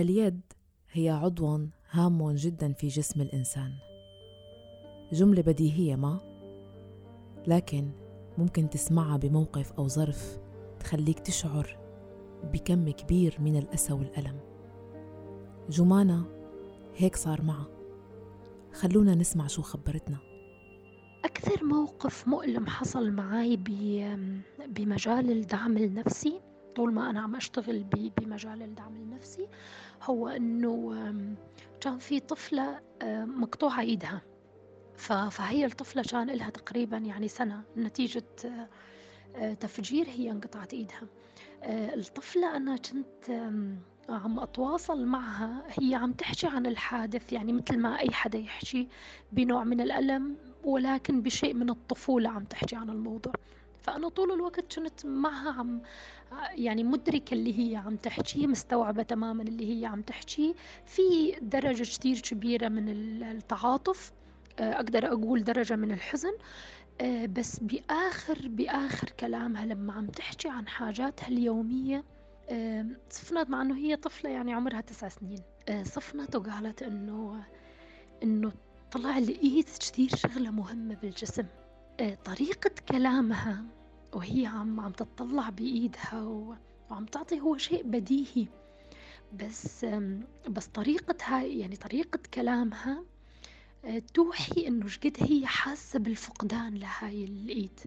اليد هي عضو هام جدا في جسم الإنسان. جملة بديهية ما لكن ممكن تسمعها بموقف أو ظرف تخليك تشعر بكم كبير من الأسى والألم. جمانة هيك صار معها. خلونا نسمع شو خبرتنا. أكثر موقف مؤلم حصل معي بمجال الدعم النفسي طول ما أنا عم أشتغل بمجال الدعم النفسي هو إنه كان في طفلة مقطوعة إيدها. فهي الطفلة كان لها تقريبا يعني سنة. نتيجة تفجير هي انقطعت إيدها. الطفلة أنا كنت عم أتواصل معها. هي عم تحكي عن الحادث يعني مثل ما أي حدا يحكي بنوع من الألم ولكن بشيء من الطفولة عم تحكي عن الموضوع. فأنا طول الوقت كنت معها عم يعني مدركة اللي هي عم تحكي مستوعبة تماما اللي هي عم تحكي. في درجة كتير كبيرة من التعاطف أقدر أقول درجة من الحزن بس بآخر بآخر كلامها لما عم تحكي عن حاجاتها اليومية صفنت مع إنه هي طفلة يعني عمرها تسع سنين. صفنت وقالت إنه إنه طلع لقيت كثير شغلة مهمة بالجسم. طريقة كلامها وهي عم عم تطلع بإيدها وعم تعطي هو شيء بديهي. بس بس طريقتها يعني طريقة كلامها توحي إنه شقد هي حاسة بالفقدان لهاي الإيد.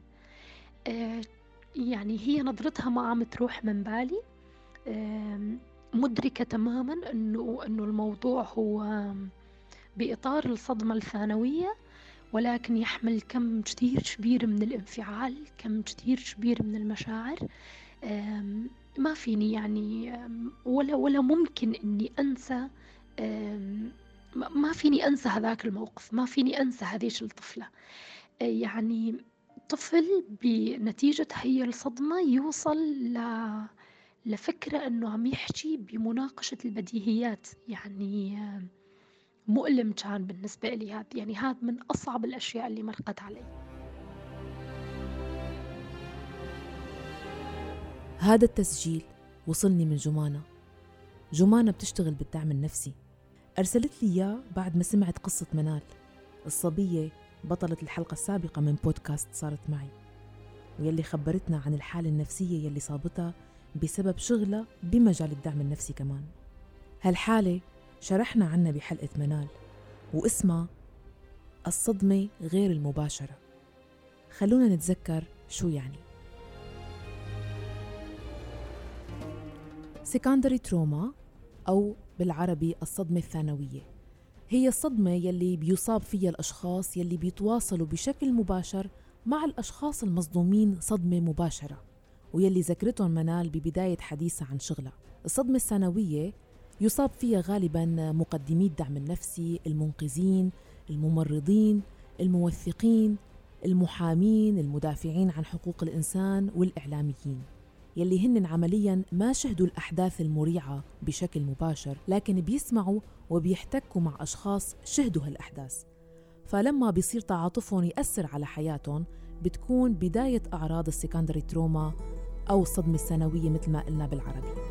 يعني هي نظرتها ما عم تروح من بالي. مدركة تماما إنه إنه الموضوع هو بإطار الصدمة الثانوية. ولكن يحمل كم كثير كبير من الانفعال كم كثير كبير من المشاعر. ما فيني يعني ولا ولا ممكن إني أنسى ما فيني أنسى هذاك الموقف ما فيني أنسى هذيش الطفلة. يعني طفل بنتيجة هي الصدمة يوصل ل... لفكرة أنه عم يحكي بمناقشة البديهيات. يعني مؤلم كان بالنسبة لي. هذا يعني هذا من أصعب الأشياء اللي مرقت علي. هذا التسجيل وصلني من جمانة. جمانة بتشتغل بالدعم النفسي. أرسلت لي إياه بعد ما سمعت قصة منال الصبية بطلة الحلقة السابقة من بودكاست صارت معي ويلي خبرتنا عن الحالة النفسية يلي صابتها بسبب شغلها بمجال الدعم النفسي كمان. هالحالة شرحنا عنها بحلقة منال واسمها الصدمة غير المباشرة. خلونا نتذكر شو يعني. سكندري تروما أو بالعربي الصدمة الثانوية. هي الصدمة يلي بيصاب فيها الأشخاص يلي بيتواصلوا بشكل مباشر مع الأشخاص المصدومين صدمة مباشرة ويلي ذكرتهم منال ببداية حديثها عن شغلها. الصدمة الثانوية يصاب فيها غالبا مقدمي الدعم النفسي المنقذين الممرضين الموثقين المحامين المدافعين عن حقوق الإنسان والإعلاميين. يلي هن عمليا ما شهدوا الأحداث المريعة بشكل مباشر لكن بيسمعوا وبيحتكوا مع أشخاص شهدوا هالأحداث. فلما بيصير تعاطفهم يأثر على حياتهم بتكون بداية أعراض السكندري تروما أو الصدمة الثانوية مثل ما قلنا بالعربي.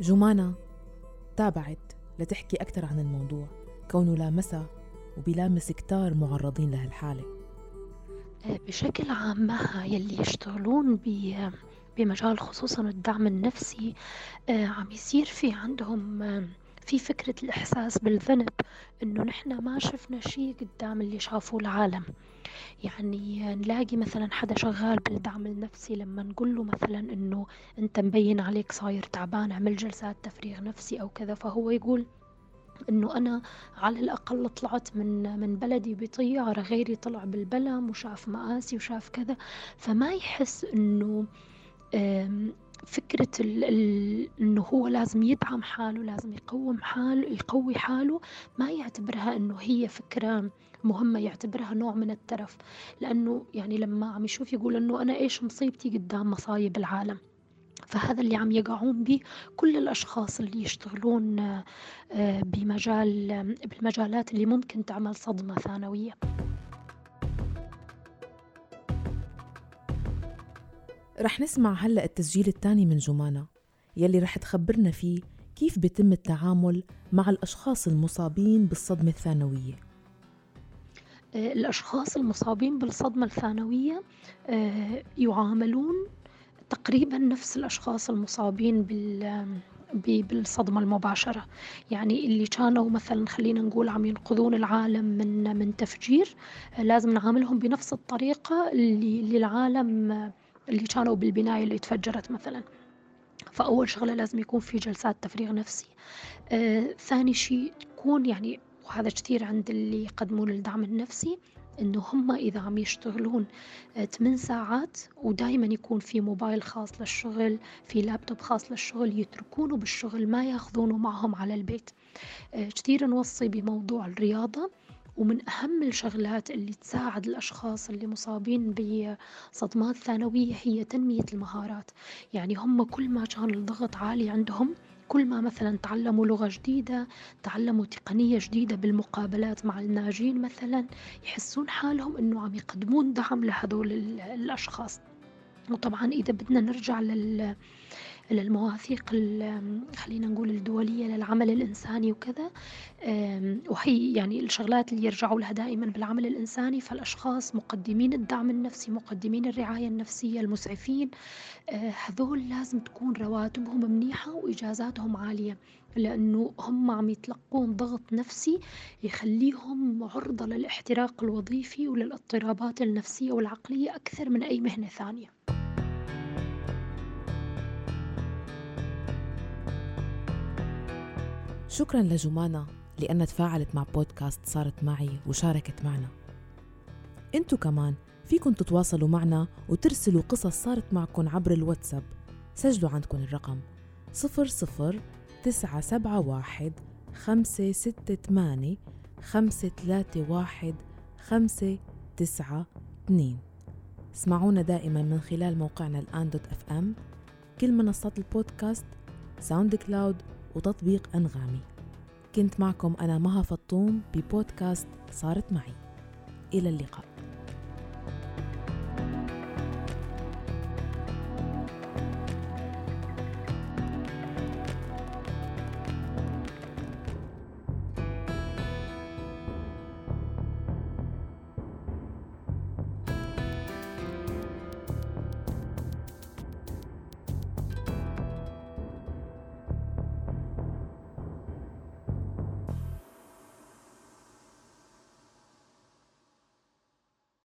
جمانة تابعت لتحكي أكثر عن الموضوع. كونه لامسها وبيلامس كتار معرضين لهالحالة بشكل عام يلي يشتغلون بمجال خصوصا الدعم النفسي آه، عم يصير في عندهم آه، في فكرة الإحساس بالذنب إنه نحن ما شفنا شيء قدام اللي شافوه العالم. يعني نلاقي مثلا حدا شغال بالدعم النفسي لما نقول له مثلا إنه أنت مبين عليك صاير تعبان اعمل جلسات تفريغ نفسي أو كذا فهو يقول إنه أنا على الأقل طلعت من من بلدي بطيارة غيري طلع بالبلم وشاف مآسي وشاف كذا. فما يحس إنه فكرة إنه هو لازم يدعم حاله لازم يقوم حاله يقوي حاله ما يعتبرها إنه هي فكرة مهمة يعتبرها نوع من الترف. لأنه يعني لما عم يشوف يقول إنه أنا إيش مصيبتي قدام مصايب العالم. فهذا اللي عم يقعون به كل الأشخاص اللي يشتغلون آه، بمجال بالمجالات اللي ممكن تعمل صدمة ثانوية. رح نسمع هلأ التسجيل الثاني من جمانة يلي رح تخبرنا فيه كيف بيتم التعامل مع الأشخاص المصابين بالصدمة الثانوية. آه، الأشخاص المصابين بالصدمة الثانوية آه، يعاملون تقريبا نفس الأشخاص المصابين بال بالصدمة المباشرة. يعني اللي كانوا مثلا خلينا نقول عم ينقذون العالم من من تفجير لازم نعاملهم بنفس الطريقة اللي للعالم اللي كانوا بالبناية اللي تفجرت مثلا. فأول شغلة لازم يكون في جلسات تفريغ نفسي. آه، ثاني شيء تكون يعني وهذا كثير عند اللي يقدمون الدعم النفسي إنه هم إذا عم يشتغلون 8 آه، ساعات ودائما يكون في موبايل خاص للشغل في لابتوب خاص للشغل يتركونه بالشغل ما ياخذونه معهم على البيت. آه، كثير نوصي بموضوع الرياضة. ومن أهم الشغلات اللي تساعد الأشخاص اللي مصابين بصدمات ثانوية هي تنمية المهارات. يعني هم كل ما كان الضغط عالي عندهم كل ما مثلا تعلموا لغة جديدة تعلموا تقنية جديدة بالمقابلات مع الناجين مثلا يحسون حالهم أنه عم يقدمون دعم لهذول الأشخاص. وطبعا إذا بدنا نرجع لل للمواثيق خلينا نقول الدولية للعمل الإنساني وكذا. وهي يعني الشغلات اللي يرجعوا لها دائما بالعمل الإنساني فالأشخاص مقدمين الدعم النفسي مقدمين الرعاية النفسية المسعفين. أه، هذول لازم تكون رواتبهم منيحة وإجازاتهم عالية لأنه هم عم يتلقون ضغط نفسي يخليهم عرضة للاحتراق الوظيفي وللاضطرابات النفسية والعقلية أكثر من أي مهنة ثانية. شكرا لجمانة لأنها تفاعلت مع بودكاست صارت معي وشاركت معنا. إنتو كمان فيكن تتواصلوا معنا وترسلوا قصص صارت معكم عبر الواتساب. سجلوا عندكم الرقم صفر صفر تسعة سبعة واحد خمسة ستة ثمانية خمسة ثلاثة واحد خمسة تسعة اثنين. اسمعونا دائما من خلال موقعنا الآن dot FM كل منصات البودكاست SoundCloud وتطبيق أنغامي. كنت معكم أنا مها فطوم ببودكاست صارت معي. إلى اللقاء.